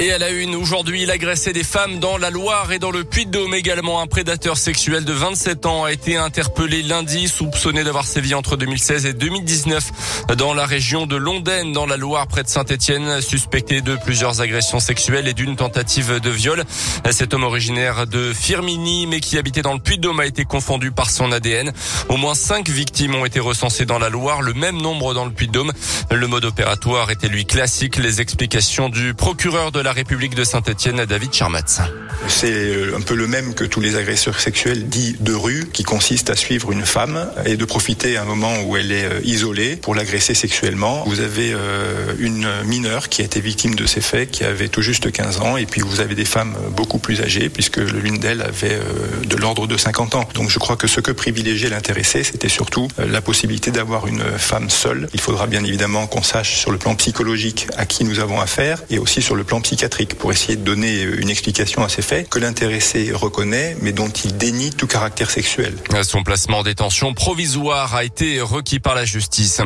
Et à la une, aujourd'hui, il agressait des femmes dans la Loire et dans le Puy-de-Dôme également. Un prédateur sexuel de 27 ans a été interpellé lundi, soupçonné d'avoir sévi entre 2016 et 2019 dans la région de Londaine, dans la Loire, près de Saint-Etienne, suspecté de plusieurs agressions sexuelles et d'une tentative de viol. Cet homme originaire de Firmini, mais qui habitait dans le Puy-de-Dôme, a été confondu par son ADN. Au moins cinq victimes ont été recensées dans la Loire, le même nombre dans le Puy-de-Dôme. Le mode opératoire était lui classique. Les explications du procureur de la République de Saint-Etienne, David Charmatz. C'est euh, un peu le même que tous les agresseurs sexuels dits de rue, qui consiste à suivre une femme et de profiter à un moment où elle est euh, isolée pour l'agresser sexuellement. Vous avez euh, une mineure qui a été victime de ces faits, qui avait tout juste 15 ans, et puis vous avez des femmes beaucoup plus âgées, puisque l'une d'elles avait de l'ordre de 50 ans. Donc je crois que ce que privilégiait l'intéressé, c'était surtout la possibilité d'avoir une femme seule. Il faudra bien évidemment qu'on sache sur le plan psychologique à qui nous avons affaire, et aussi sur le plan psychiatrique pour essayer de donner une explication à ces faits que l'intéressé reconnaît mais dont il dénie tout caractère sexuel. Son placement en détention provisoire a été requis par la justice.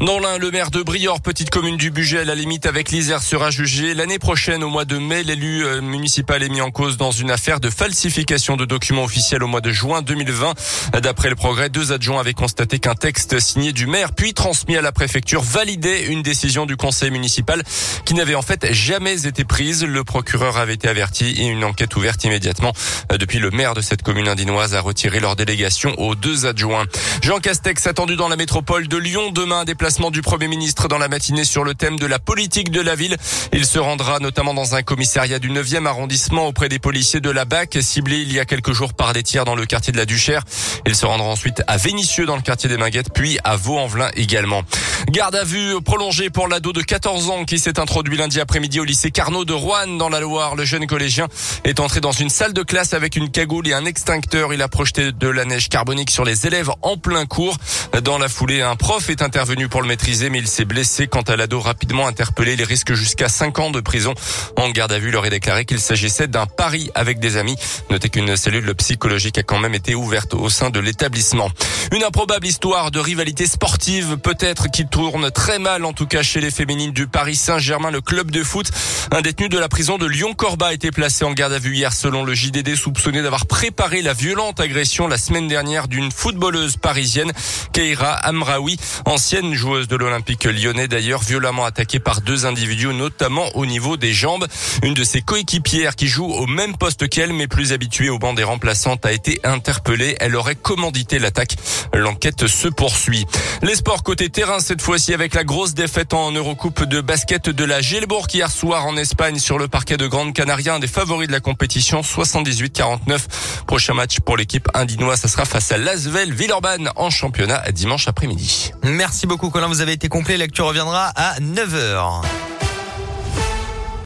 Dans l'un, le maire de Briord, petite commune du budget à la limite avec l'Isère, sera jugé l'année prochaine au mois de mai. L'élu euh, municipal est mis en cause dans une affaire de falsification de documents officiels au mois de juin 2020. D'après le progrès, deux adjoints avaient constaté qu'un texte signé du maire puis transmis à la préfecture validait une décision du conseil municipal qui n'avait en fait jamais été prise le procureur avait été averti et une enquête ouverte immédiatement. Euh, depuis, le maire de cette commune indinoise a retiré leur délégation aux deux adjoints. Jean Castex attendu dans la métropole de Lyon. Demain, déplacement du Premier ministre dans la matinée sur le thème de la politique de la ville. Il se rendra notamment dans un commissariat du 9e arrondissement auprès des policiers de la BAC, ciblés il y a quelques jours par des tirs dans le quartier de la Duchère. Il se rendra ensuite à Vénissieux dans le quartier des Minguettes, puis à Vaux-en-Velin également. Garde à vue prolongée pour l'ado de 14 ans qui s'est introduit lundi après-midi au lycée Carnot de Rouen dans la Loire. Le jeune collégien est entré dans une salle de classe avec une cagoule et un extincteur. Il a projeté de la neige carbonique sur les élèves en plein cours. Dans la foulée, un prof est intervenu pour le maîtriser, mais il s'est blessé. Quant à l'ado rapidement interpellé, il risque jusqu'à 5 ans de prison. En garde à vue, il aurait déclaré qu'il s'agissait d'un pari avec des amis. Notez qu'une cellule psychologique a quand même été ouverte au sein de l'établissement. Une improbable histoire de rivalité sportive, peut-être qui tourne très mal, en tout cas chez les féminines du Paris Saint-Germain, le club de foot. Un détenu de la prison de Lyon-Corba a été placé en garde à vue hier selon le JDD soupçonné d'avoir préparé la violente agression la semaine dernière d'une footballeuse parisienne, Keira Amraoui, ancienne joueuse de l'Olympique lyonnais d'ailleurs, violemment attaquée par deux individus, notamment au niveau des jambes. Une de ses coéquipières qui joue au même poste qu'elle, mais plus habituée au banc des remplaçantes, a été interpellée. Elle aurait commandité l'attaque. L'enquête se poursuit. Les sports côté terrain cette fois-ci avec la grosse défaite en Eurocoupe de basket de la Gelbourg hier soir en Espagne sur le parquet de Grande Canaria, un des favoris de la compétition, 78-49. Prochain match pour l'équipe indinoise, ça sera face à Lasvel Villeurbanne en championnat dimanche après-midi. Merci beaucoup Colin, vous avez été complet. L'actu reviendra à 9h.